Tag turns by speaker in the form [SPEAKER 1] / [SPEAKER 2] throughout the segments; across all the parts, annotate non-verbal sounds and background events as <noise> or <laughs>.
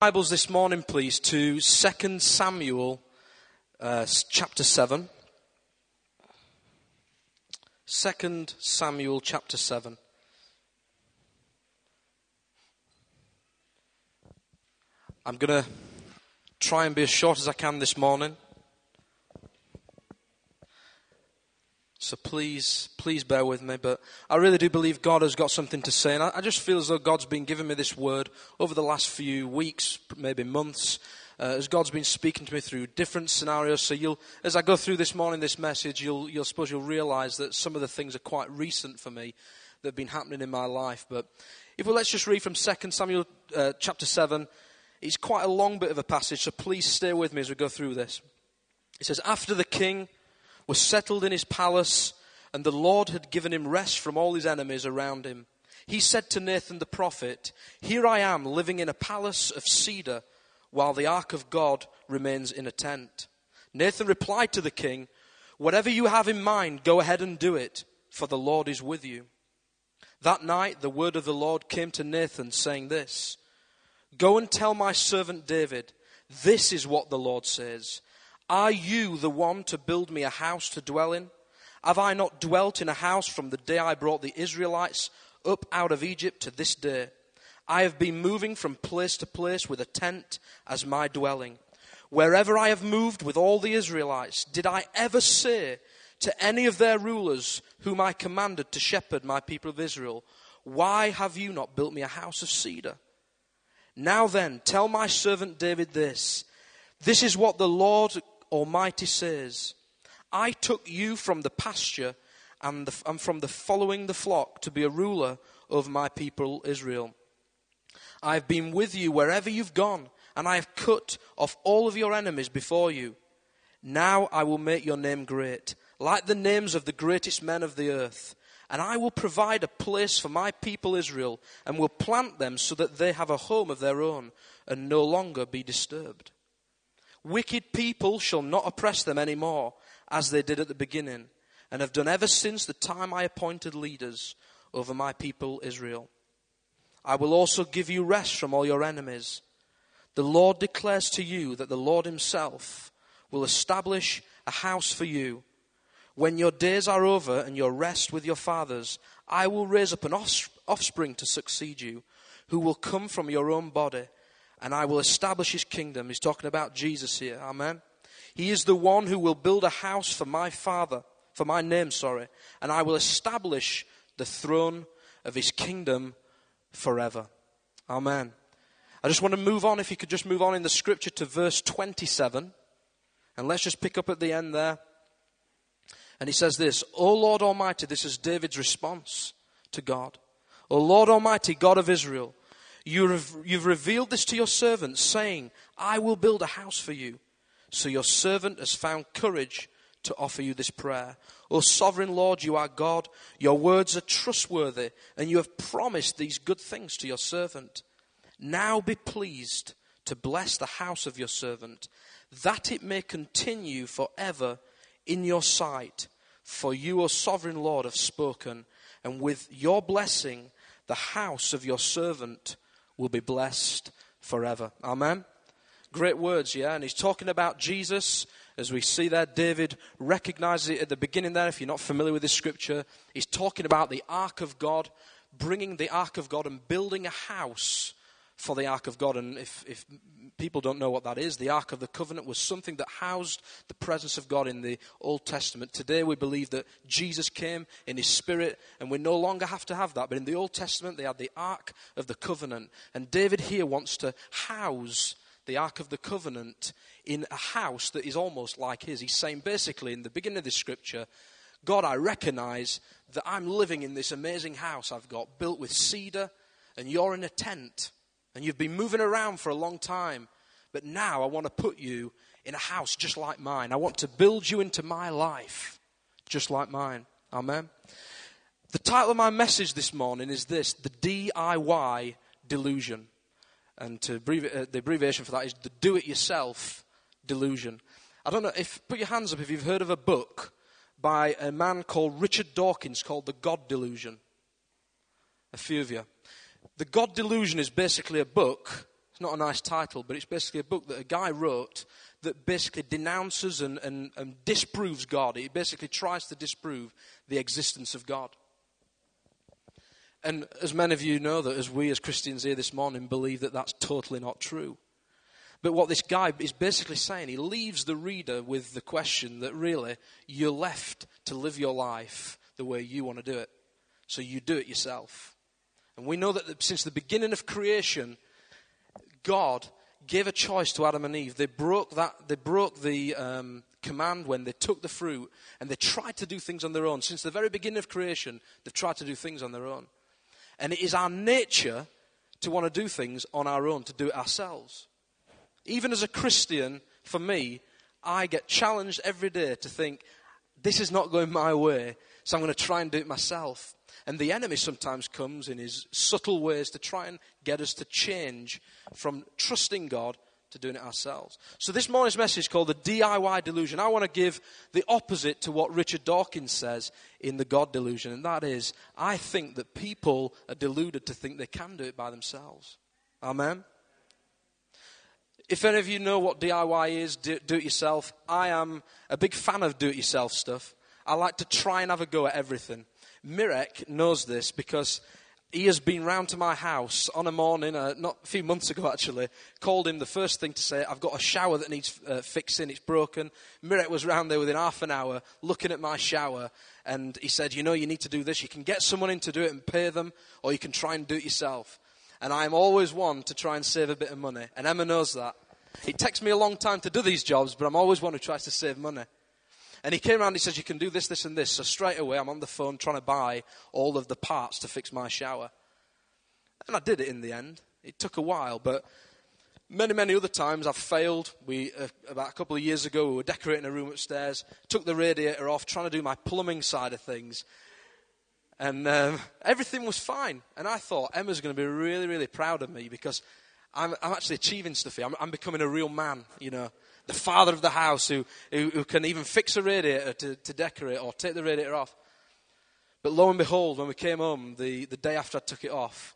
[SPEAKER 1] Bibles this morning, please, to 2 Samuel uh, chapter 7. 2 Samuel chapter 7. I'm going to try and be as short as I can this morning. So please, please bear with me. But I really do believe God has got something to say. And I, just feel as though God's been giving me this word over the last few weeks, maybe months, uh, as God's been speaking to me through different scenarios. So you'll, as I go through this morning, this message, you'll, you'll suppose you'll realize that some of the things are quite recent for me that have been happening in my life. But if we let's just read from 2 Samuel uh, chapter 7. It's quite a long bit of a passage, so please stay with me as we go through this. It says, After the king was settled in his palace, and the Lord had given him rest from all his enemies around him. He said to Nathan the prophet, Here I am living in a palace of cedar, while the ark of God remains in a tent. Nathan replied to the king, Whatever you have in mind, go ahead and do it, for the Lord is with you. That night the word of the Lord came to Nathan, saying this Go and tell my servant David, This is what the Lord says. Are you the one to build me a house to dwell in? Have I not dwelt in a house from the day I brought the Israelites up out of Egypt to this day? I have been moving from place to place with a tent as my dwelling. Wherever I have moved with all the Israelites, did I ever say to any of their rulers whom I commanded to shepherd my people of Israel, Why have you not built me a house of cedar? Now then, tell my servant David this. This is what the Lord Almighty says, I took you from the pasture and, the, and from the following the flock to be a ruler over my people Israel. I have been with you wherever you've gone, and I have cut off all of your enemies before you. Now I will make your name great, like the names of the greatest men of the earth. And I will provide a place for my people Israel, and will plant them so that they have a home of their own, and no longer be disturbed. Wicked people shall not oppress them any more, as they did at the beginning, and have done ever since the time I appointed leaders over my people Israel. I will also give you rest from all your enemies. The Lord declares to you that the Lord Himself will establish a house for you. When your days are over and your rest with your fathers, I will raise up an offspring to succeed you, who will come from your own body and I will establish his kingdom. He's talking about Jesus here. Amen. He is the one who will build a house for my father, for my name, sorry, and I will establish the throne of his kingdom forever. Amen. I just want to move on, if you could just move on in the scripture to verse 27. And let's just pick up at the end there. And he says this, O Lord Almighty, this is David's response to God. O Lord Almighty, God of Israel, You've revealed this to your servant, saying, I will build a house for you. So your servant has found courage to offer you this prayer. O sovereign Lord, you are God. Your words are trustworthy, and you have promised these good things to your servant. Now be pleased to bless the house of your servant, that it may continue forever in your sight. For you, O sovereign Lord, have spoken, and with your blessing, the house of your servant will be blessed forever. Amen. Great words, yeah. And he's talking about Jesus. As we see there, David recognizes it at the beginning there. If you're not familiar with this scripture, he's talking about the ark of God, bringing the ark of God and building a house for the Ark of God. And if, if people don't know what that is, the Ark of the Covenant was something that housed the presence of God in the Old Testament. Today we believe that Jesus came in His Spirit, and we no longer have to have that. But in the Old Testament, they had the Ark of the Covenant. And David here wants to house the Ark of the Covenant in a house that is almost like his. He's saying basically in the beginning of this scripture, God, I recognize that I'm living in this amazing house I've got built with cedar, and you're in a tent and you've been moving around for a long time, but now I want to put you in a house just like mine. I want to build you into my life just like mine. Amen. The title of my message this morning is this the DIY delusion. And to uh, the abbreviation for that is the do it yourself delusion. I don't know if, put your hands up if you've heard of a book by a man called Richard Dawkins called The God Delusion. A few of you. The God Delusion is basically a book, It's not a nice title, but it's basically a book that a guy wrote that basically denounces and, and, and disproves God. It basically tries to disprove the existence of God. And as many of you know, that as we as Christians here this morning believe that that's totally not true. But what this guy is basically saying, he leaves the reader with the question that really you're left to live your life the way you want to do it. So you do it yourself. And we know that since the beginning of creation, God gave a choice to Adam and Eve. They broke that. They broke the um, command when they took the fruit, and they tried to do things on their own. Since the very beginning of creation, they've tried to do things on their own. And it is our nature to want to do things on our own, to do it ourselves. Even as a Christian, for me, I get challenged every day to think, this is not going my way, so I'm going to try and do it myself. And the enemy sometimes comes in his subtle ways to try and get us to change from trusting God to doing it ourselves. So this morning's message called the DIY delusion. I want to give the opposite to what Richard Dawkins says in the God delusion, and that is, I think that people are deluded to think they can do it by themselves. Amen. If any of you know what DIY is, do, do it yourself, I am a big fan of do it yourself stuff. I like to try and have a go at everything. Mirek knows this because he has been round to my house on a morning, uh, not a few months ago actually, called him the first thing to say, I've got a shower that needs uh, fixing, it's broken. Mirek was round there within half an hour looking at my shower and he said, you know, you need to do this. You can get someone in to do it and pay them or you can try and do it yourself. And I am always one to try and save a bit of money. And Emma knows that. It takes me a long time to do these jobs, but I'm always one who tries to save money. And he came around and he says, You can do this, this, and this. So straight away, I'm on the phone trying to buy all of the parts to fix my shower. And I did it in the end. It took a while, but many, many other times I've failed. We, uh, about a couple of years ago, we were decorating a room upstairs, took the radiator off, trying to do my plumbing side of things. And um, everything was fine. And I thought Emma's going to be really, really proud of me because I'm, I'm actually achieving stuff here. I'm, I'm becoming a real man, you know the father of the house who, who, who can even fix a radiator to, to decorate or take the radiator off. But lo and behold, when we came home, the, the day after I took it off,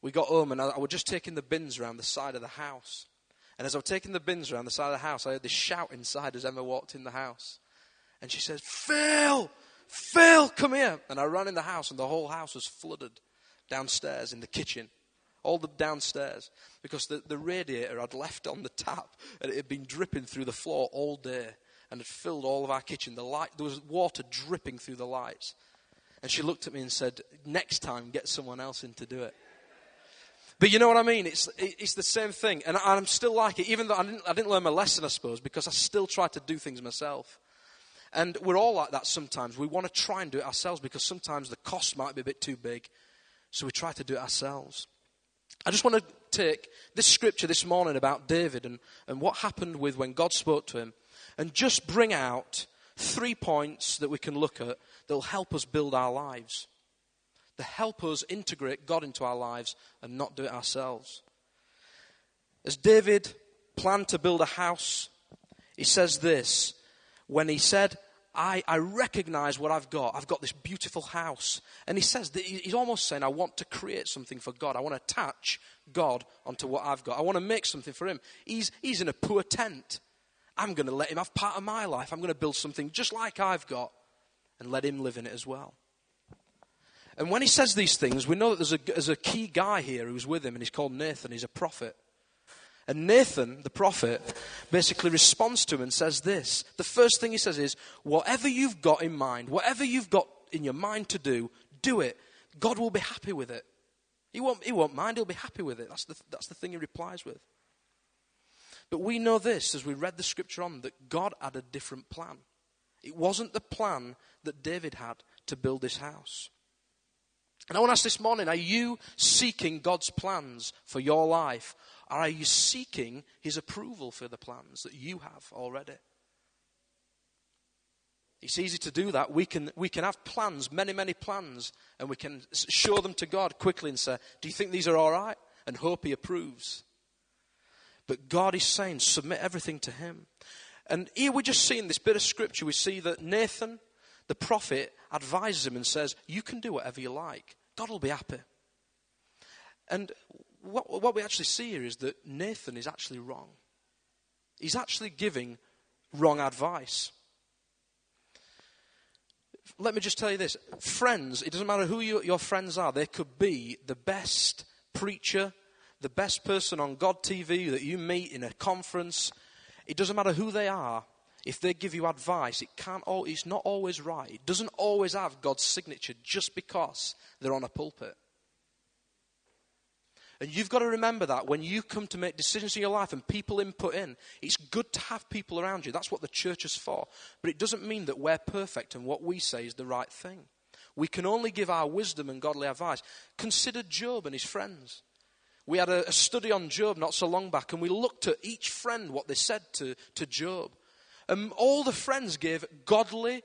[SPEAKER 1] we got home and I, I was just taking the bins around the side of the house. And as I was taking the bins around the side of the house, I heard this shout inside as Emma walked in the house. And she said, Phil, Phil, come here. And I ran in the house and the whole house was flooded downstairs in the kitchen all the downstairs, because the, the radiator I'd left on the tap and it had been dripping through the floor all day and had filled all of our kitchen. The light, there was water dripping through the lights. And she looked at me and said, Next time, get someone else in to do it. But you know what I mean? It's, it's the same thing. And I'm still like it, even though I didn't, I didn't learn my lesson, I suppose, because I still try to do things myself. And we're all like that sometimes. We want to try and do it ourselves because sometimes the cost might be a bit too big. So we try to do it ourselves. I just want to take this scripture this morning about David and, and what happened with when God spoke to him and just bring out three points that we can look at that will help us build our lives. To help us integrate God into our lives and not do it ourselves. As David planned to build a house, he says this when he said, I, I recognize what I've got. I've got this beautiful house. And he says, that he's almost saying, I want to create something for God. I want to attach God onto what I've got. I want to make something for him. He's, he's in a poor tent. I'm going to let him have part of my life. I'm going to build something just like I've got and let him live in it as well. And when he says these things, we know that there's a, there's a key guy here who's with him, and he's called Nathan. He's a prophet. And Nathan, the prophet, basically responds to him and says this. The first thing he says is, Whatever you've got in mind, whatever you've got in your mind to do, do it. God will be happy with it. He won't, he won't mind, he'll be happy with it. That's the, that's the thing he replies with. But we know this, as we read the scripture on, that God had a different plan. It wasn't the plan that David had to build this house. And I want to ask this morning are you seeking God's plans for your life? Are you seeking his approval for the plans that you have already? It's easy to do that. We can, we can have plans, many, many plans, and we can show them to God quickly and say, Do you think these are all right? And hope He approves. But God is saying, Submit everything to Him. And here we're just seeing this bit of scripture. We see that Nathan, the prophet, advises him and says, You can do whatever you like. God will be happy. And what, what we actually see here is that Nathan is actually wrong. He's actually giving wrong advice. Let me just tell you this friends, it doesn't matter who you, your friends are, they could be the best preacher, the best person on God TV that you meet in a conference. It doesn't matter who they are. If they give you advice, it can't. It's not always right. It doesn't always have God's signature just because they're on a pulpit. And you've got to remember that when you come to make decisions in your life and people input in, it's good to have people around you. That's what the church is for. But it doesn't mean that we're perfect and what we say is the right thing. We can only give our wisdom and godly advice. Consider Job and his friends. We had a, a study on Job not so long back, and we looked at each friend what they said to, to Job. And all the friends gave godly,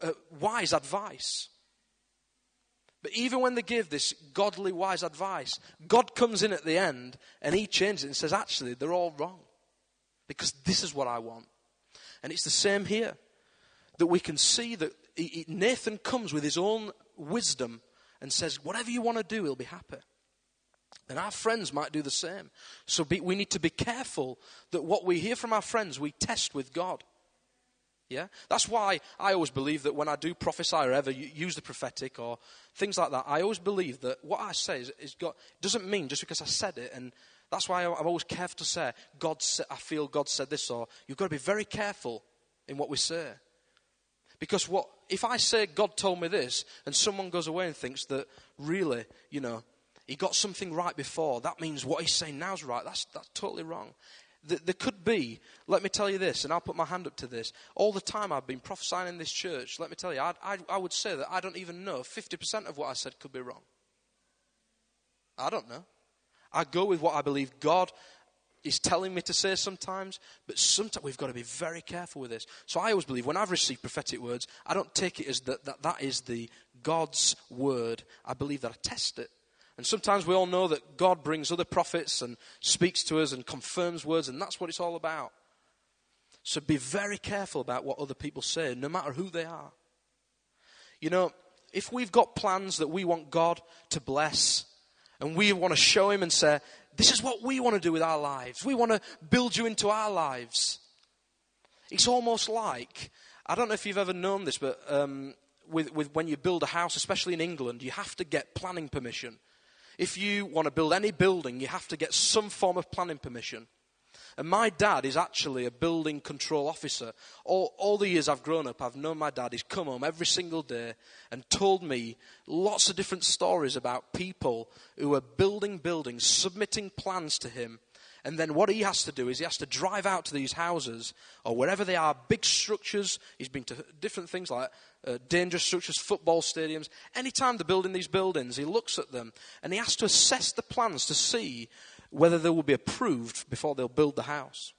[SPEAKER 1] uh, wise advice. But even when they give this godly, wise advice, God comes in at the end and he changes it and says, actually, they're all wrong. Because this is what I want. And it's the same here. That we can see that Nathan comes with his own wisdom and says, whatever you want to do, he'll be happy. And our friends might do the same. So be, we need to be careful that what we hear from our friends, we test with God. Yeah? That's why I always believe that when I do prophesy or ever use the prophetic or things like that, I always believe that what I say is, is God, doesn't mean just because I said it. And that's why I'm always careful to say, God I feel God said this, or you've got to be very careful in what we say. Because what, if I say God told me this, and someone goes away and thinks that really, you know, he got something right before, that means what he's saying now is right. That's, that's totally wrong. There could be, let me tell you this, and I'll put my hand up to this. All the time I've been prophesying in this church, let me tell you, I, I, I would say that I don't even know 50% of what I said could be wrong. I don't know. I go with what I believe God is telling me to say sometimes, but sometimes we've got to be very careful with this. So I always believe when I've received prophetic words, I don't take it as that that, that is the God's word. I believe that I test it. And sometimes we all know that God brings other prophets and speaks to us and confirms words, and that's what it's all about. So be very careful about what other people say, no matter who they are. You know, if we've got plans that we want God to bless, and we want to show Him and say, This is what we want to do with our lives, we want to build you into our lives. It's almost like, I don't know if you've ever known this, but um, with, with when you build a house, especially in England, you have to get planning permission. If you want to build any building, you have to get some form of planning permission. And my dad is actually a building control officer. All, all the years I've grown up, I've known my dad. He's come home every single day and told me lots of different stories about people who are building buildings, submitting plans to him. And then what he has to do is he has to drive out to these houses or wherever they are, big structures. He's been to different things like uh, dangerous structures, football stadiums. Anytime they're building these buildings, he looks at them and he has to assess the plans to see whether they will be approved before they'll build the house.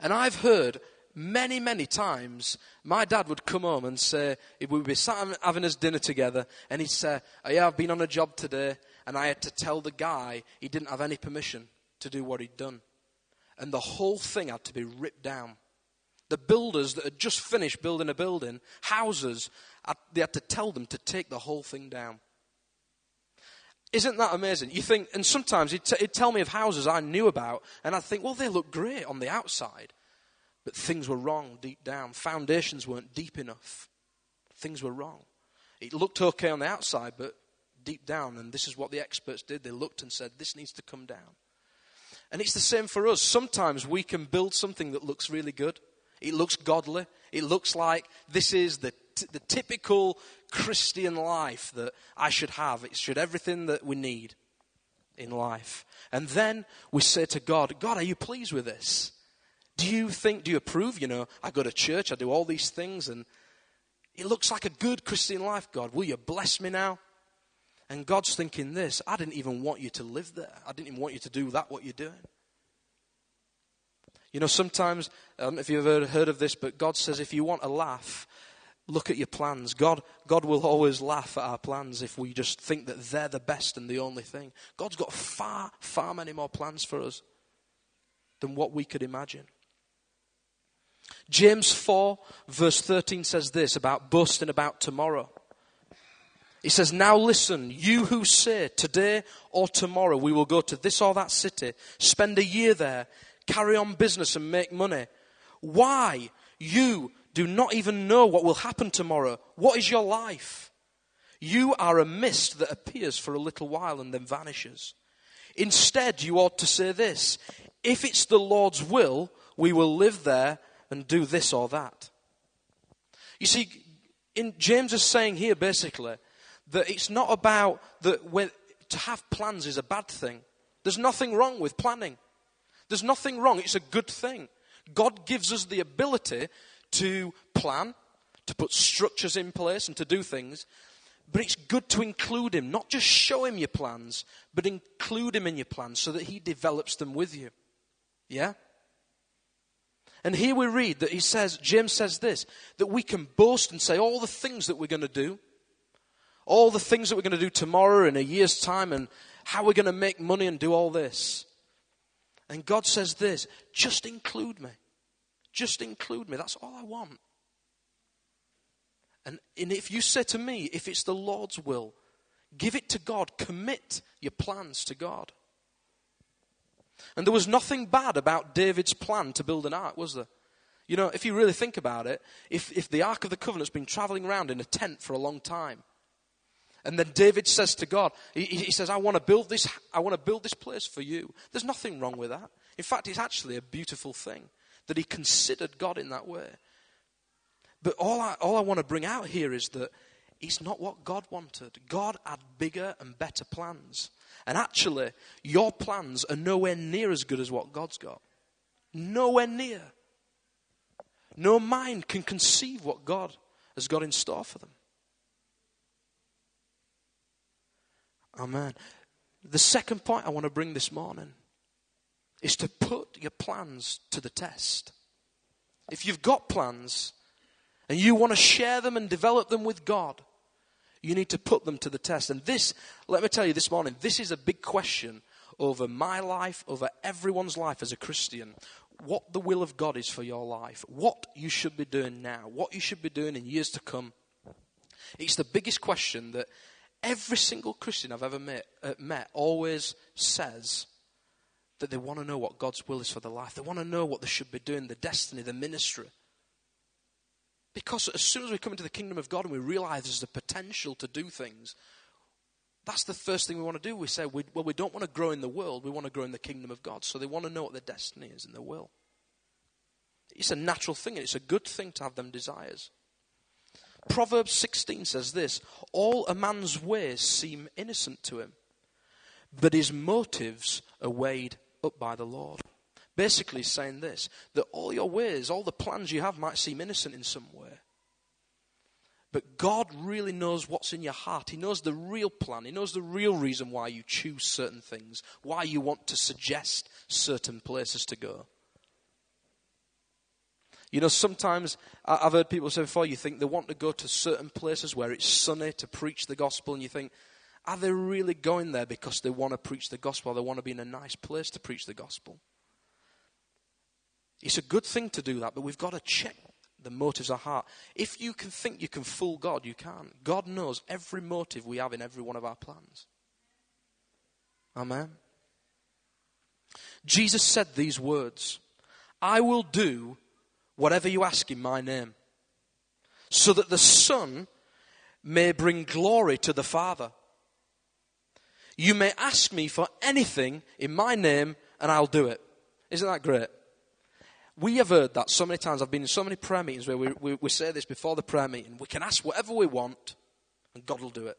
[SPEAKER 1] And I've heard many, many times my dad would come home and say, we would be sat having his dinner together, and he'd say, oh, Yeah, I've been on a job today, and I had to tell the guy he didn't have any permission to do what he'd done. And the whole thing had to be ripped down. The builders that had just finished building a building, houses, they had to tell them to take the whole thing down. Isn't that amazing? You think, and sometimes he'd, t- he'd tell me of houses I knew about, and I'd think, well, they look great on the outside, but things were wrong deep down. Foundations weren't deep enough. Things were wrong. It looked okay on the outside, but deep down, and this is what the experts did. They looked and said, this needs to come down. And it's the same for us. Sometimes we can build something that looks really good, it looks godly. It looks like this is the, t- the typical Christian life that I should have. It should everything that we need in life. And then we say to God, God, are you pleased with this? Do you think, do you approve? You know, I go to church, I do all these things, and it looks like a good Christian life, God. Will you bless me now? And God's thinking this I didn't even want you to live there. I didn't even want you to do that, what you're doing. You know, sometimes, know if you've ever heard of this, but God says if you want a laugh, look at your plans. God, God will always laugh at our plans if we just think that they're the best and the only thing. God's got far, far many more plans for us than what we could imagine. James 4, verse 13 says this about boasting about tomorrow. He says, Now listen, you who say, today or tomorrow we will go to this or that city, spend a year there, carry on business and make money. Why? You do not even know what will happen tomorrow. What is your life? You are a mist that appears for a little while and then vanishes. Instead, you ought to say this If it's the Lord's will, we will live there and do this or that. You see, in, James is saying here basically that it's not about that to have plans is a bad thing. There's nothing wrong with planning. There's nothing wrong. It's a good thing. God gives us the ability to plan, to put structures in place, and to do things. But it's good to include Him, not just show Him your plans, but include Him in your plans so that He develops them with you. Yeah? And here we read that he says, James says this, that we can boast and say all the things that we're going to do, all the things that we're going to do tomorrow in a year's time, and how we're going to make money and do all this. And God says this just include me. Just include me. That's all I want. And, and if you say to me, if it's the Lord's will, give it to God, commit your plans to God. And there was nothing bad about David's plan to build an ark, was there? You know, if you really think about it, if, if the Ark of the Covenant's been traveling around in a tent for a long time, and then David says to God, he, he says, I want to build this, I want to build this place for you. There's nothing wrong with that. In fact, it's actually a beautiful thing that he considered God in that way. But all I, all I want to bring out here is that it's not what God wanted. God had bigger and better plans. And actually, your plans are nowhere near as good as what God's got. Nowhere near. No mind can conceive what God has got in store for them. Amen. The second point I want to bring this morning is to put your plans to the test. If you've got plans and you want to share them and develop them with God, you need to put them to the test. And this, let me tell you this morning, this is a big question over my life, over everyone's life as a Christian. What the will of God is for your life, what you should be doing now, what you should be doing in years to come. It's the biggest question that every single Christian I've ever met, uh, met always says that they want to know what God's will is for their life. They want to know what they should be doing, the destiny, the ministry. Because as soon as we come into the kingdom of God and we realize there's the potential to do things, that's the first thing we want to do. We say, we, well, we don't want to grow in the world, we want to grow in the kingdom of God. So they want to know what their destiny is and their will. It's a natural thing and it's a good thing to have them desires. Proverbs 16 says this All a man's ways seem innocent to him, but his motives are weighed up by the Lord basically saying this that all your ways, all the plans you have might seem innocent in some way. But God really knows what's in your heart. He knows the real plan. He knows the real reason why you choose certain things, why you want to suggest certain places to go. You know, sometimes I've heard people say before, you think they want to go to certain places where it's sunny to preach the gospel, and you think, are they really going there because they want to preach the gospel? They want to be in a nice place to preach the gospel. It's a good thing to do that, but we've got to check the motives of heart. If you can think you can fool God, you can't. God knows every motive we have in every one of our plans. Amen. Jesus said these words I will do whatever you ask in my name, so that the Son may bring glory to the Father. You may ask me for anything in my name, and I'll do it. Isn't that great? We have heard that so many times. I've been in so many prayer meetings where we, we, we say this before the prayer meeting. We can ask whatever we want, and God will do it.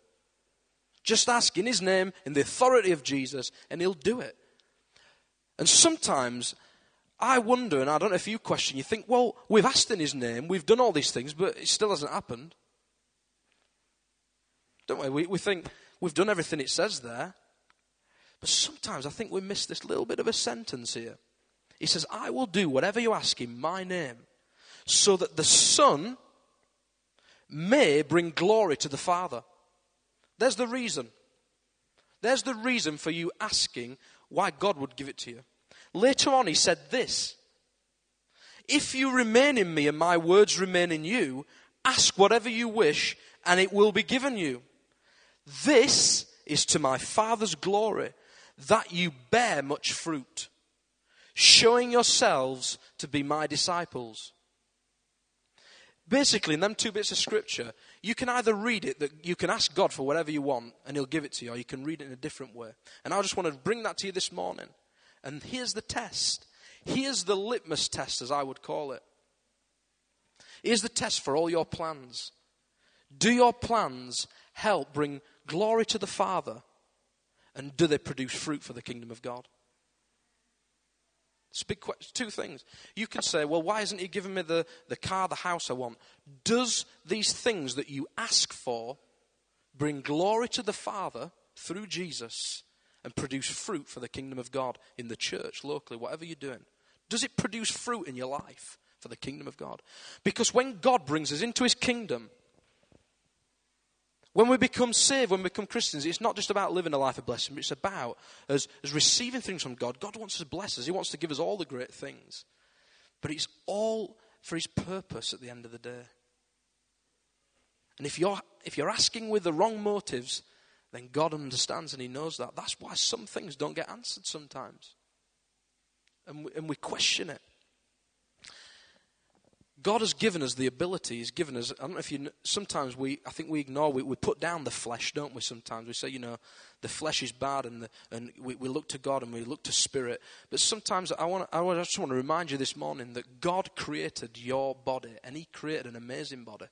[SPEAKER 1] Just ask in His name, in the authority of Jesus, and He'll do it. And sometimes I wonder, and I don't know if you question, you think, well, we've asked in His name, we've done all these things, but it still hasn't happened. Don't we? We, we think we've done everything it says there. But sometimes I think we miss this little bit of a sentence here. He says, I will do whatever you ask in my name, so that the Son may bring glory to the Father. There's the reason. There's the reason for you asking why God would give it to you. Later on, he said this If you remain in me and my words remain in you, ask whatever you wish, and it will be given you. This is to my Father's glory that you bear much fruit, showing yourselves to be my disciples. Basically, in them two bits of scripture, you can either read it that you can ask God for whatever you want and He'll give it to you, or you can read it in a different way. And I just want to bring that to you this morning. And here's the test. Here's the litmus test, as I would call it. Here's the test for all your plans. Do your plans help bring glory to the Father? And do they produce fruit for the kingdom of God? It's big question. Two things. You can say, well, why isn't he giving me the, the car, the house I want? Does these things that you ask for bring glory to the Father through Jesus and produce fruit for the kingdom of God in the church, locally, whatever you're doing? Does it produce fruit in your life for the kingdom of God? Because when God brings us into his kingdom, when we become saved, when we become Christians, it's not just about living a life of blessing, but it's about us, us receiving things from God. God wants to bless us, He wants to give us all the great things. But it's all for His purpose at the end of the day. And if you're, if you're asking with the wrong motives, then God understands and He knows that. That's why some things don't get answered sometimes. And we, and we question it. God has given us the ability. He's given us. I don't know if you. Sometimes we, I think we ignore. We, we put down the flesh, don't we? Sometimes we say, you know, the flesh is bad, and the, and we, we look to God and we look to Spirit. But sometimes I want. I just want to remind you this morning that God created your body, and He created an amazing body.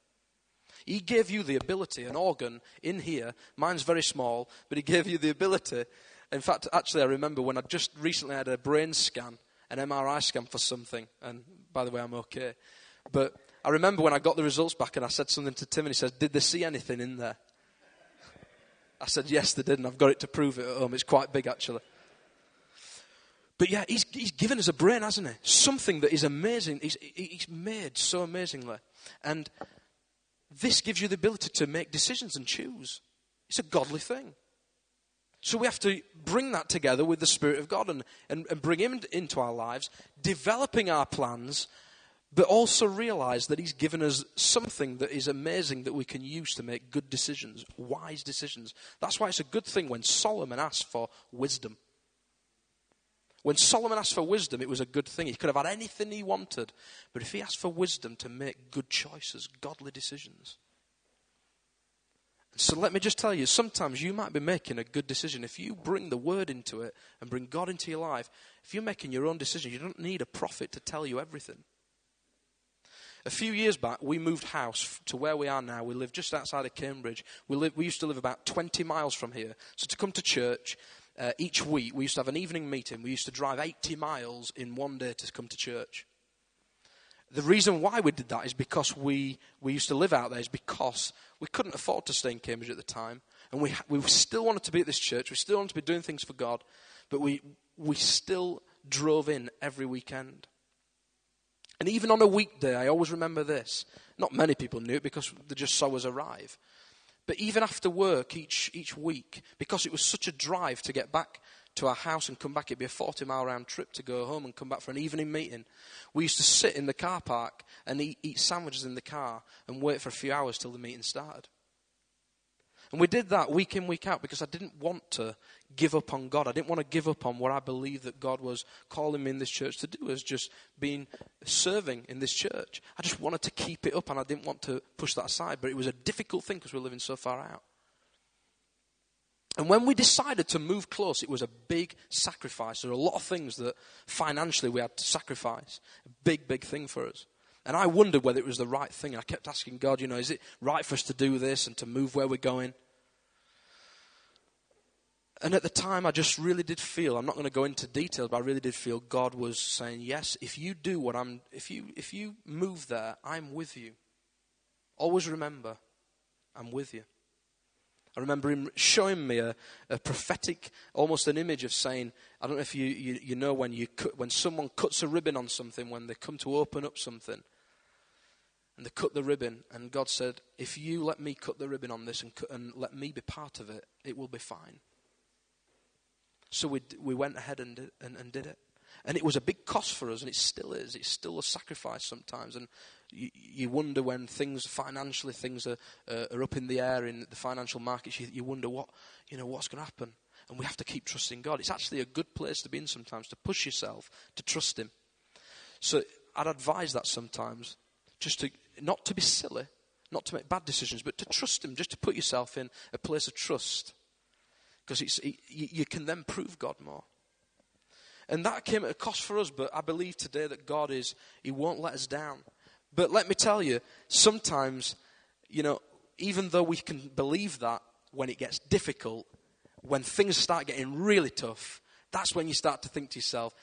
[SPEAKER 1] He gave you the ability, an organ in here. Mine's very small, but He gave you the ability. In fact, actually, I remember when I just recently had a brain scan, an MRI scan for something, and by the way, I'm okay. But I remember when I got the results back and I said something to Tim and he says, Did they see anything in there? I said, Yes, they did, and I've got it to prove it at home. It's quite big, actually. But yeah, he's, he's given us a brain, hasn't he? Something that is amazing. He's, he's made so amazingly. And this gives you the ability to make decisions and choose. It's a godly thing. So we have to bring that together with the Spirit of God and, and, and bring Him into our lives, developing our plans but also realize that He's given us something that is amazing that we can use to make good decisions, wise decisions. That's why it's a good thing when Solomon asked for wisdom. When Solomon asked for wisdom, it was a good thing. He could have had anything he wanted. But if he asked for wisdom to make good choices, godly decisions. So let me just tell you, sometimes you might be making a good decision. If you bring the word into it and bring God into your life, if you're making your own decision, you don't need a prophet to tell you everything. A few years back, we moved house to where we are now. We live just outside of Cambridge. We, live, we used to live about 20 miles from here. So to come to church uh, each week, we used to have an evening meeting. We used to drive 80 miles in one day to come to church. The reason why we did that is because we, we used to live out there, is because we couldn't afford to stay in Cambridge at the time. And we, we still wanted to be at this church. We still wanted to be doing things for God. But we, we still drove in every weekend. And even on a weekday, I always remember this. Not many people knew it because they just saw us arrive. But even after work each, each week, because it was such a drive to get back to our house and come back, it'd be a 40 mile round trip to go home and come back for an evening meeting. We used to sit in the car park and eat, eat sandwiches in the car and wait for a few hours till the meeting started. And we did that week in, week out because I didn't want to give up on God. I didn't want to give up on what I believed that God was calling me in this church to do as just being serving in this church. I just wanted to keep it up and I didn't want to push that aside. But it was a difficult thing because we we're living so far out. And when we decided to move close, it was a big sacrifice. There were a lot of things that financially we had to sacrifice. A big, big thing for us. And I wondered whether it was the right thing. I kept asking God, you know, is it right for us to do this and to move where we're going? And at the time, I just really did feel, I'm not going to go into detail, but I really did feel God was saying, yes, if you do what I'm, if you, if you move there, I'm with you. Always remember, I'm with you. I remember him showing me a, a prophetic, almost an image of saying, I don't know if you, you, you know when, you cut, when someone cuts a ribbon on something, when they come to open up something, and they cut the ribbon, and God said, if you let me cut the ribbon on this and, cut, and let me be part of it, it will be fine. So we, we went ahead and and, and did it. And it was a big cost for us, and it still is. It's still a sacrifice sometimes. And You, you wonder when things financially things are, uh, are up in the air in the financial markets. You, you wonder what you know what's going to happen, and we have to keep trusting God. It's actually a good place to be in sometimes to push yourself to trust Him. So I'd advise that sometimes, just to not to be silly, not to make bad decisions, but to trust Him, just to put yourself in a place of trust, because you can then prove God more. And that came at a cost for us, but I believe today that God is, He won't let us down. But let me tell you, sometimes, you know, even though we can believe that when it gets difficult, when things start getting really tough, that's when you start to think to yourself,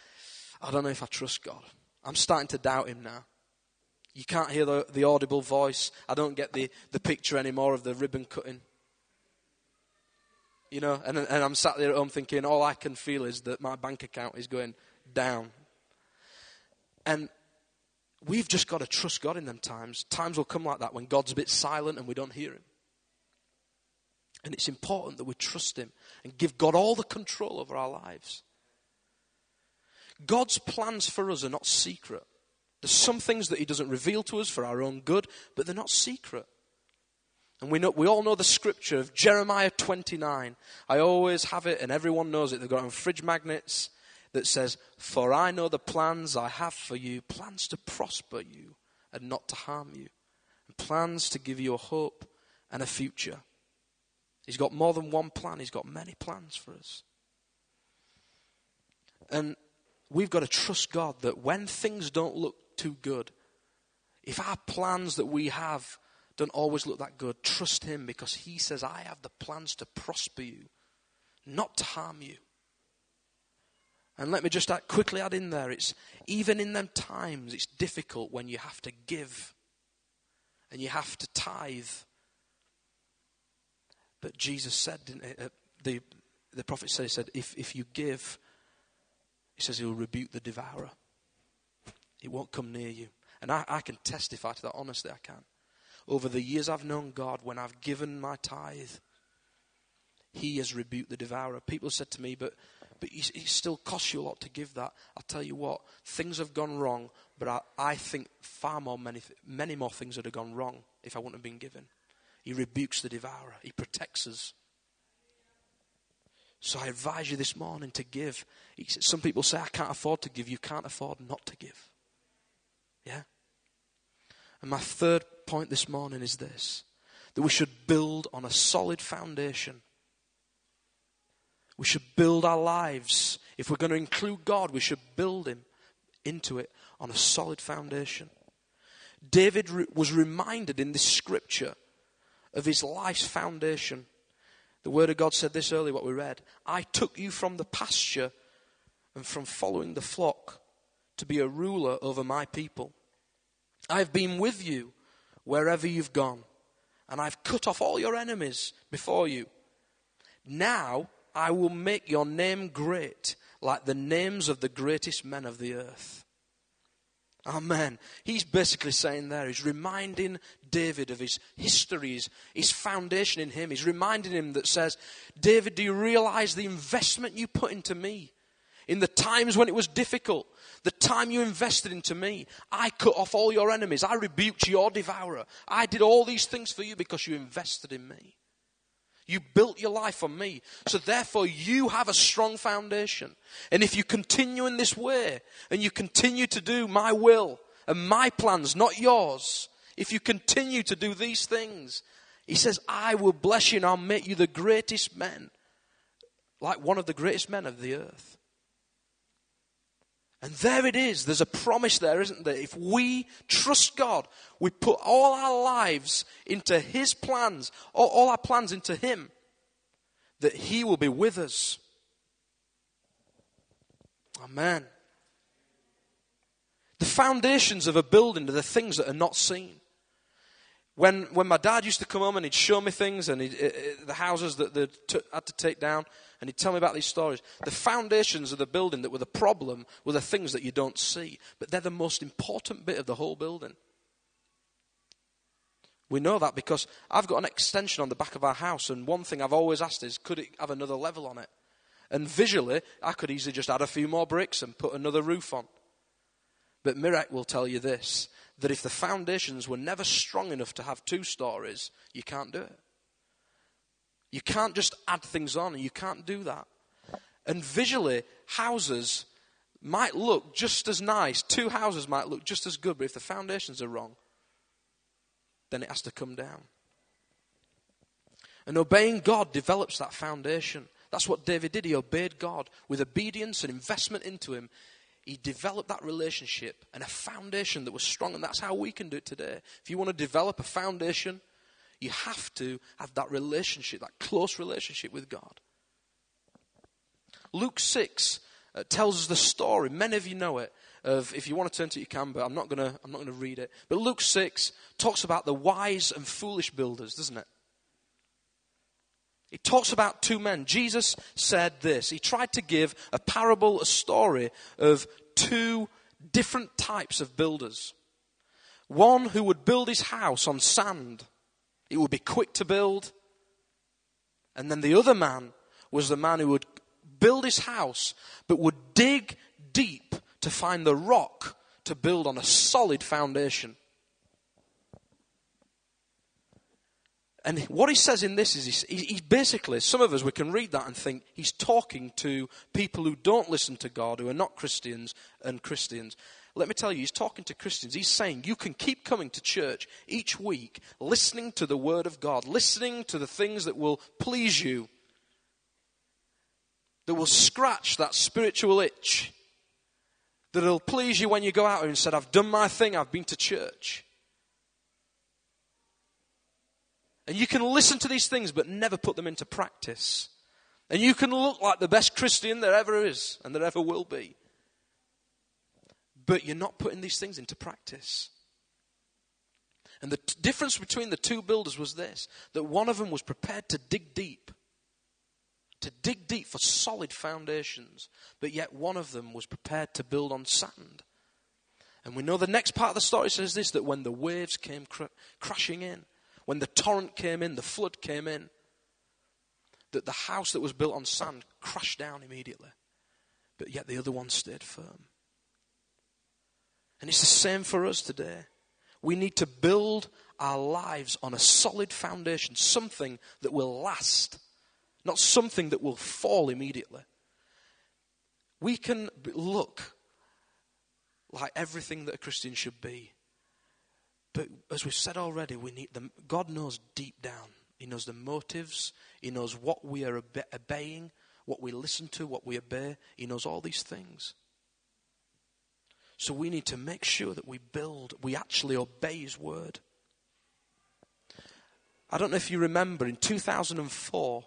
[SPEAKER 1] I don't know if I trust God. I'm starting to doubt Him now. You can't hear the, the audible voice. I don't get the, the picture anymore of the ribbon cutting. You know, and, and I'm sat there at home thinking, all I can feel is that my bank account is going down. And we've just got to trust God in them times. Times will come like that when God's a bit silent and we don't hear Him. And it's important that we trust Him and give God all the control over our lives. God's plans for us are not secret. There's some things that He doesn't reveal to us for our own good, but they're not secret. And we, know, we all know the scripture of Jeremiah 29. I always have it, and everyone knows it. They've got it on fridge magnets that says, For I know the plans I have for you, plans to prosper you and not to harm you, and plans to give you a hope and a future. He's got more than one plan, he's got many plans for us. And we've got to trust God that when things don't look too good, if our plans that we have don't always look that good, trust Him because He says, I have the plans to prosper you, not to harm you. And let me just add, quickly add in there, it's even in them times, it's difficult when you have to give and you have to tithe. But Jesus said, uh, the, the prophet said, he said, if, if you give, he says he'll rebuke the devourer. It won't come near you. And I, I can testify to that, honestly, I can. Over the years I've known God, when I've given my tithe, he has rebuked the devourer. People said to me, but, but it still costs you a lot to give that. I'll tell you what, things have gone wrong, but I, I think far more, many, many more things would have gone wrong if I wouldn't have been given. He rebukes the devourer, he protects us. So I advise you this morning to give. Some people say, I can't afford to give. You can't afford not to give. Yeah? And my third point this morning is this that we should build on a solid foundation. We should build our lives. If we're going to include God, we should build Him into it on a solid foundation. David re- was reminded in this scripture of his life's foundation. The Word of God said this earlier, what we read I took you from the pasture and from following the flock to be a ruler over my people. I've been with you wherever you've gone, and I've cut off all your enemies before you. Now I will make your name great, like the names of the greatest men of the earth. Amen. He's basically saying there, he's reminding David of his history, his, his foundation in him. He's reminding him that says, David, do you realize the investment you put into me? In the times when it was difficult, the time you invested into me, I cut off all your enemies. I rebuked your devourer. I did all these things for you because you invested in me. You built your life on me. So therefore, you have a strong foundation. And if you continue in this way and you continue to do my will and my plans, not yours, if you continue to do these things, he says, I will bless you and I'll make you the greatest men, like one of the greatest men of the earth. And there it is. There's a promise there, isn't there? If we trust God, we put all our lives into His plans, all, all our plans into Him, that He will be with us. Amen. The foundations of a building are the things that are not seen. When, when my dad used to come home and he'd show me things and uh, uh, the houses that they had to take down, and he'd tell me about these stories. The foundations of the building that were the problem were the things that you don't see, but they're the most important bit of the whole building. We know that because I've got an extension on the back of our house, and one thing I've always asked is, could it have another level on it? And visually, I could easily just add a few more bricks and put another roof on. But Mirek will tell you this that if the foundations were never strong enough to have two stories, you can't do it. You can't just add things on, and you can't do that. And visually, houses might look just as nice, two houses might look just as good, but if the foundations are wrong, then it has to come down. And obeying God develops that foundation. That's what David did. He obeyed God with obedience and investment into Him. He developed that relationship and a foundation that was strong, and that's how we can do it today. If you want to develop a foundation, you have to have that relationship, that close relationship with God. Luke 6 uh, tells us the story. Many of you know it. Of if you want to turn to it, you can, but I'm not gonna I'm not gonna read it. But Luke six talks about the wise and foolish builders, doesn't it? It talks about two men. Jesus said this. He tried to give a parable, a story of two different types of builders. One who would build his house on sand. It would be quick to build. And then the other man was the man who would build his house, but would dig deep to find the rock to build on a solid foundation. And what he says in this is he's, he's, basically, some of us, we can read that and think he's talking to people who don't listen to God, who are not Christians and Christians. Let me tell you, he's talking to Christians. He's saying you can keep coming to church each week, listening to the Word of God, listening to the things that will please you, that will scratch that spiritual itch, that'll please you when you go out and said, I've done my thing, I've been to church. And you can listen to these things but never put them into practice. And you can look like the best Christian there ever is and there ever will be. But you're not putting these things into practice. And the t- difference between the two builders was this that one of them was prepared to dig deep to dig deep for solid foundations, but yet one of them was prepared to build on sand. And we know the next part of the story says this that when the waves came cr- crashing in, when the torrent came in, the flood came in, that the house that was built on sand crashed down immediately, but yet the other one stayed firm. And it's the same for us today. We need to build our lives on a solid foundation, something that will last not something that will fall immediately. We can look like everything that a Christian should be. But as we've said already, we need them. God knows deep down. He knows the motives. He knows what we are obeying, what we listen to, what we obey. He knows all these things. So we need to make sure that we build, we actually obey His word. I don't know if you remember in 2004,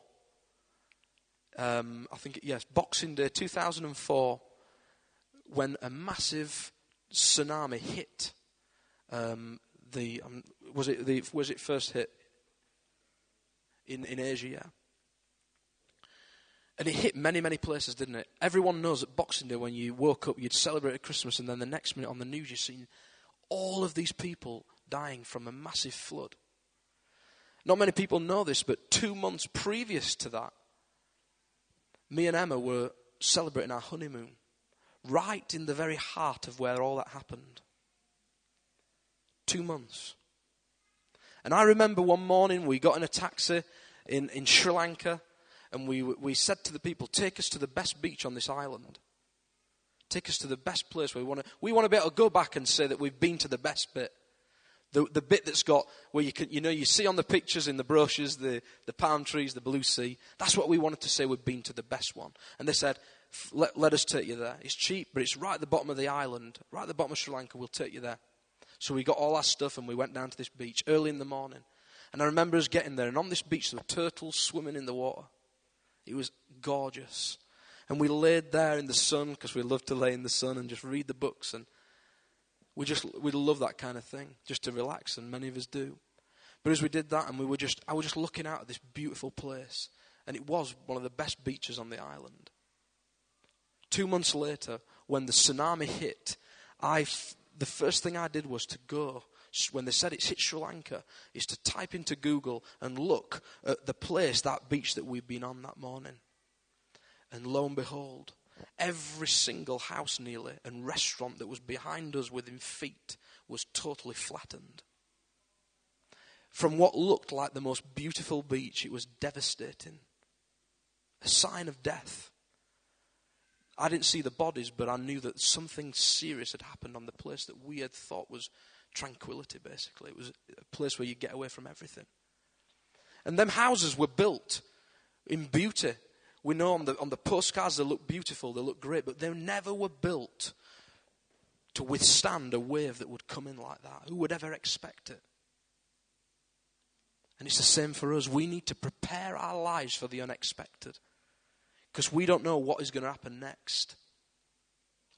[SPEAKER 1] um, I think, yes, Boxing Day 2004, when a massive tsunami hit um, the, um, was it the, was it first hit in, in Asia, yeah. And it hit many, many places, didn't it? Everyone knows that Boxing Day, when you woke up, you'd celebrate Christmas, and then the next minute on the news, you've seen all of these people dying from a massive flood. Not many people know this, but two months previous to that, me and Emma were celebrating our honeymoon right in the very heart of where all that happened. Two months. And I remember one morning we got in a taxi in, in Sri Lanka and we, we said to the people, Take us to the best beach on this island. Take us to the best place where we want to. We want to be able to go back and say that we've been to the best bit. The, the bit that's got, where you can, you know, you see on the pictures in the brochures, the, the palm trees, the blue sea. That's what we wanted to say we've been to the best one. And they said, let, let us take you there. It's cheap, but it's right at the bottom of the island, right at the bottom of Sri Lanka. We'll take you there. So we got all our stuff and we went down to this beach early in the morning. And I remember us getting there, and on this beach there were turtles swimming in the water. It was gorgeous. And we laid there in the sun because we love to lay in the sun and just read the books and we just we love that kind of thing, just to relax, and many of us do. But as we did that, and we were just, I was just looking out at this beautiful place, and it was one of the best beaches on the island. Two months later, when the tsunami hit, I, the first thing I did was to go when they said it's hit Sri Lanka, is to type into Google and look at the place, that beach that we've been on that morning. And lo and behold, Every single house nearly and restaurant that was behind us within feet was totally flattened. From what looked like the most beautiful beach, it was devastating. A sign of death. I didn't see the bodies, but I knew that something serious had happened on the place that we had thought was tranquility, basically. It was a place where you get away from everything. And them houses were built in beauty. We know on the, on the postcards they look beautiful, they look great, but they never were built to withstand a wave that would come in like that. Who would ever expect it? And it's the same for us. We need to prepare our lives for the unexpected because we don't know what is going to happen next.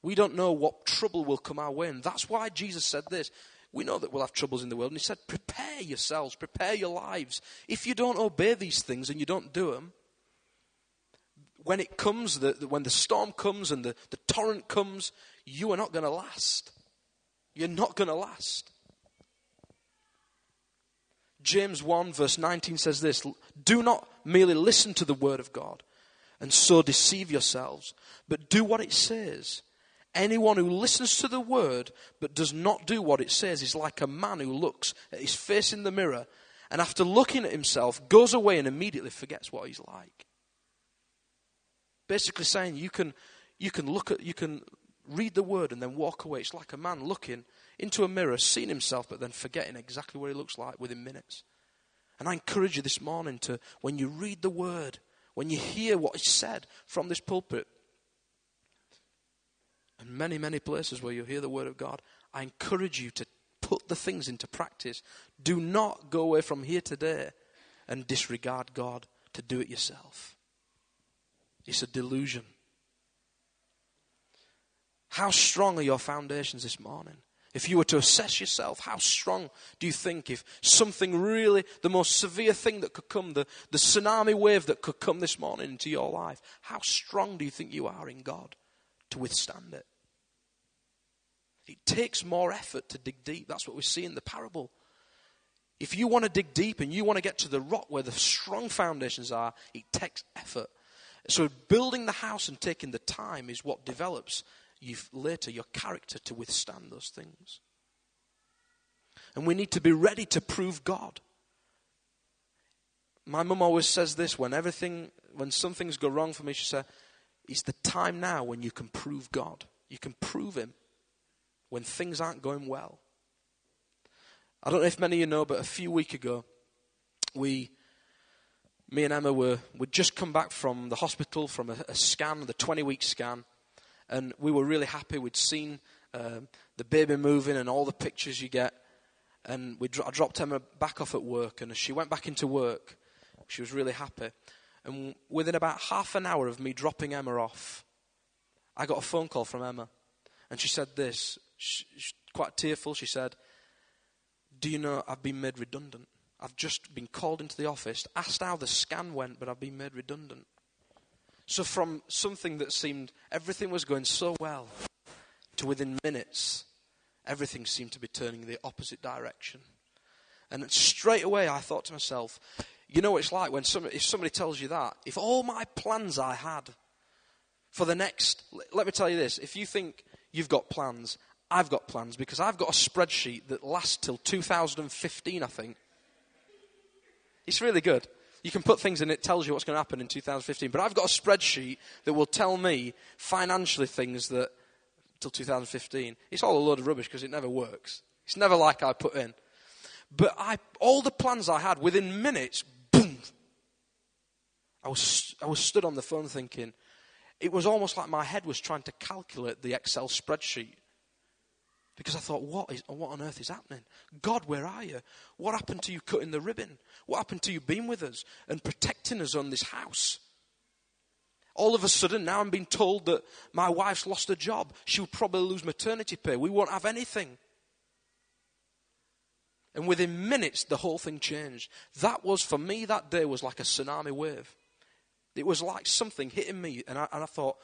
[SPEAKER 1] We don't know what trouble will come our way. And that's why Jesus said this. We know that we'll have troubles in the world. And he said, prepare yourselves, prepare your lives. If you don't obey these things and you don't do them, when it comes, the, the, when the storm comes and the, the torrent comes, you are not going to last. You're not going to last. James 1, verse 19 says this Do not merely listen to the word of God and so deceive yourselves, but do what it says. Anyone who listens to the word but does not do what it says is like a man who looks at his face in the mirror and after looking at himself goes away and immediately forgets what he's like. Basically saying you can you can look at you can read the word and then walk away. It's like a man looking into a mirror, seeing himself, but then forgetting exactly what he looks like within minutes. And I encourage you this morning to, when you read the word, when you hear what is said from this pulpit, and many, many places where you hear the word of God, I encourage you to put the things into practice. Do not go away from here today and disregard God to do it yourself. It's a delusion. How strong are your foundations this morning? If you were to assess yourself, how strong do you think if something really, the most severe thing that could come, the, the tsunami wave that could come this morning into your life, how strong do you think you are in God to withstand it? It takes more effort to dig deep. That's what we see in the parable. If you want to dig deep and you want to get to the rock where the strong foundations are, it takes effort. So building the house and taking the time is what develops you've later your character to withstand those things. And we need to be ready to prove God. My mum always says this when everything, when some things go wrong for me, she said, It's the time now when you can prove God. You can prove Him when things aren't going well. I don't know if many of you know, but a few weeks ago, we, me and Emma were, we'd just come back from the hospital from a, a scan, the 20 week scan and we were really happy. We'd seen um, the baby moving and all the pictures you get. And we dro- I dropped Emma back off at work, and as she went back into work, she was really happy. And within about half an hour of me dropping Emma off, I got a phone call from Emma. And she said this, she, she, quite tearful. She said, Do you know I've been made redundant? I've just been called into the office, asked how the scan went, but I've been made redundant. So, from something that seemed everything was going so well to within minutes, everything seemed to be turning the opposite direction. And straight away, I thought to myself, you know what it's like when somebody, if somebody tells you that, if all my plans I had for the next, let me tell you this, if you think you've got plans, I've got plans because I've got a spreadsheet that lasts till 2015, I think. It's really good. You can put things in it tells you what's going to happen in 2015. But I've got a spreadsheet that will tell me financially things that till 2015. It's all a load of rubbish because it never works. It's never like I put in. But I, all the plans I had within minutes. I was, I was stood on the phone thinking, it was almost like my head was trying to calculate the Excel spreadsheet. Because I thought, what, is, what on earth is happening? God, where are you? What happened to you cutting the ribbon? What happened to you being with us and protecting us on this house? All of a sudden, now I'm being told that my wife's lost her job. She'll probably lose maternity pay. We won't have anything. And within minutes, the whole thing changed. That was, for me, that day was like a tsunami wave. It was like something hitting me, and I, and I thought,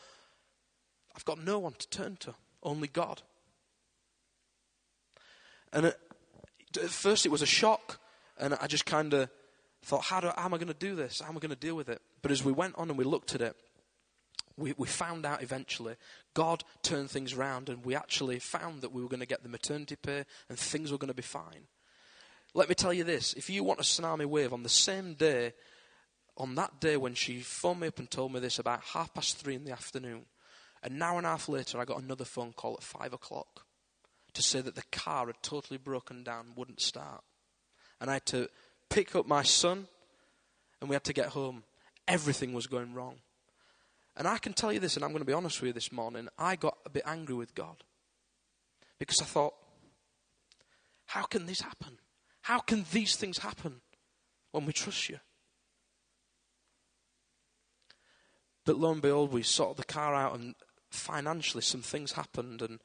[SPEAKER 1] I've got no one to turn to, only God. And at, first it was a shock, and I just kind of thought, how, do, how am I going to do this? How am I going to deal with it? But as we went on and we looked at it, We, we found out eventually. God turned things around, and we actually found that we were going to get the maternity pay and things were going to be fine. Let me tell you this if you want a tsunami wave on the same day, on that day when she phoned me up and told me this about half past three in the afternoon, an hour and a half later, I got another phone call at five o'clock to say that the car had totally broken down, wouldn't start. And I had to pick up my son, and we had to get home. Everything was going wrong. And I can tell you this, and I'm going to be honest with you this morning, I got a bit angry with God. Because I thought, how can this happen? How can these things happen when we trust you? But lo and behold, we sorted the car out, and financially, some things happened, and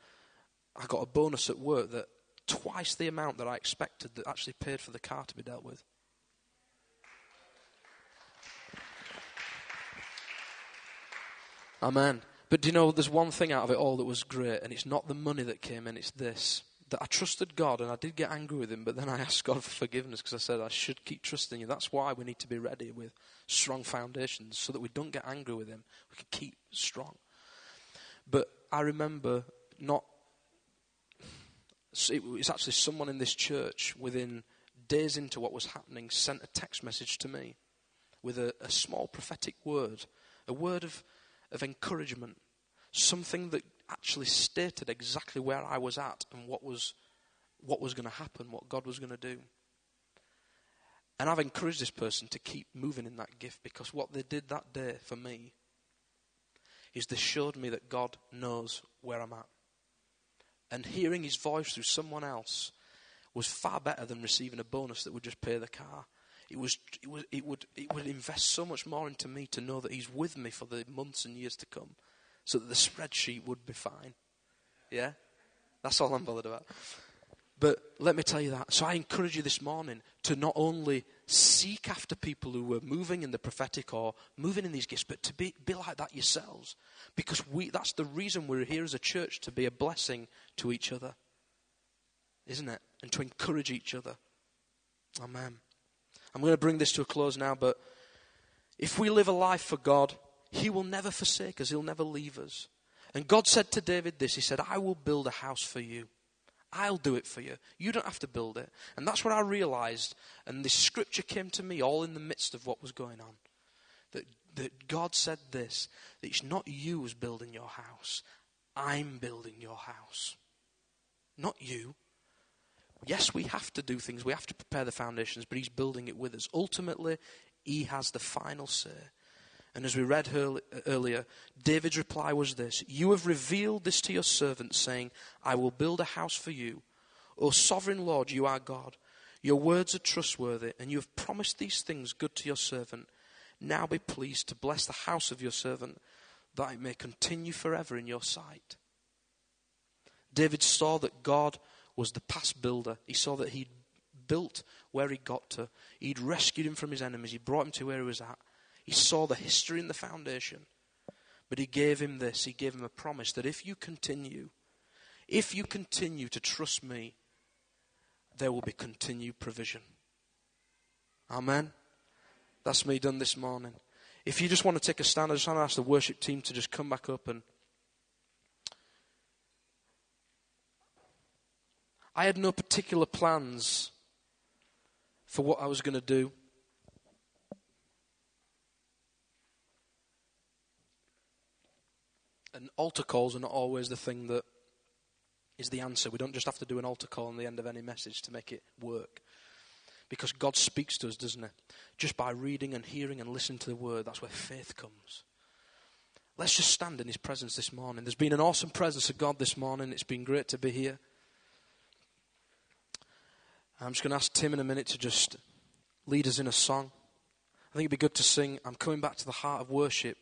[SPEAKER 1] I got a bonus at work that twice the amount that I expected that actually paid for the car to be dealt with. Amen. But do you know, there's one thing out of it all that was great, and it's not the money that came in, it's this. That I trusted God and I did get angry with Him, but then I <laughs> asked God for forgiveness because I said I should keep trusting you. That's why we need to be ready with strong foundations so that we don't get angry with Him. We can keep strong. But I remember not. It's actually someone in this church within days into what was happening sent a text message to me with a, a small prophetic word, a word of of encouragement, something that actually stated exactly where I was at and what was, what was going to happen, what God was going to do. And I've encouraged this person to keep moving in that gift because what they did that day for me is they showed me that God knows where I'm at. And hearing his voice through someone else was far better than receiving a bonus that would just pay the car. It, was, it, was, it, would, it would invest so much more into me to know that He's with me for the months and years to come so that the spreadsheet would be fine. Yeah? That's all I'm bothered about. But let me tell you that. So I encourage you this morning to not only seek after people who are moving in the prophetic or moving in these gifts, but to be, be like that yourselves. Because we, that's the reason we're here as a church to be a blessing to each other. Isn't it? And to encourage each other. Amen. I'm going to bring this to a close now, but if we live a life for God, He will never forsake us, He'll never leave us. And God said to David this He said, I will build a house for you. I'll do it for you. You don't have to build it. And that's what I realized. And this scripture came to me all in the midst of what was going on. That, that God said this that it's not you who's building your house, I'm building your house. Not you. Yes, we have to do things, we have to prepare the foundations, but He's building it with us. Ultimately, He has the final say. And as we read earlier, David's reply was this You have revealed this to your servant, saying, I will build a house for you. O sovereign Lord, you are God. Your words are trustworthy, and you have promised these things good to your servant. Now be pleased to bless the house of your servant, that it may continue forever in your sight. David saw that God was the past builder. He saw that he'd built where he got to. He'd rescued him from his enemies. He brought him to where he was at. He saw the history and the foundation. But he gave him this. He gave him a promise that if you continue, if you continue to trust me, there will be continued provision. Amen. That's me done this morning. If you just want to take a stand, I just want to ask the worship team to just come back up and. I had no particular plans for what I was going to do. Altar calls are not always the thing that is the answer. We don't just have to do an altar call on the end of any message to make it work. Because God speaks to us, doesn't He? Just by reading and hearing and listening to the word, that's where faith comes. Let's just stand in His presence this morning. There's been an awesome presence of God this morning. It's been great to be here. I'm just going to ask Tim in a minute to just lead us in a song. I think it'd be good to sing I'm coming back to the heart of worship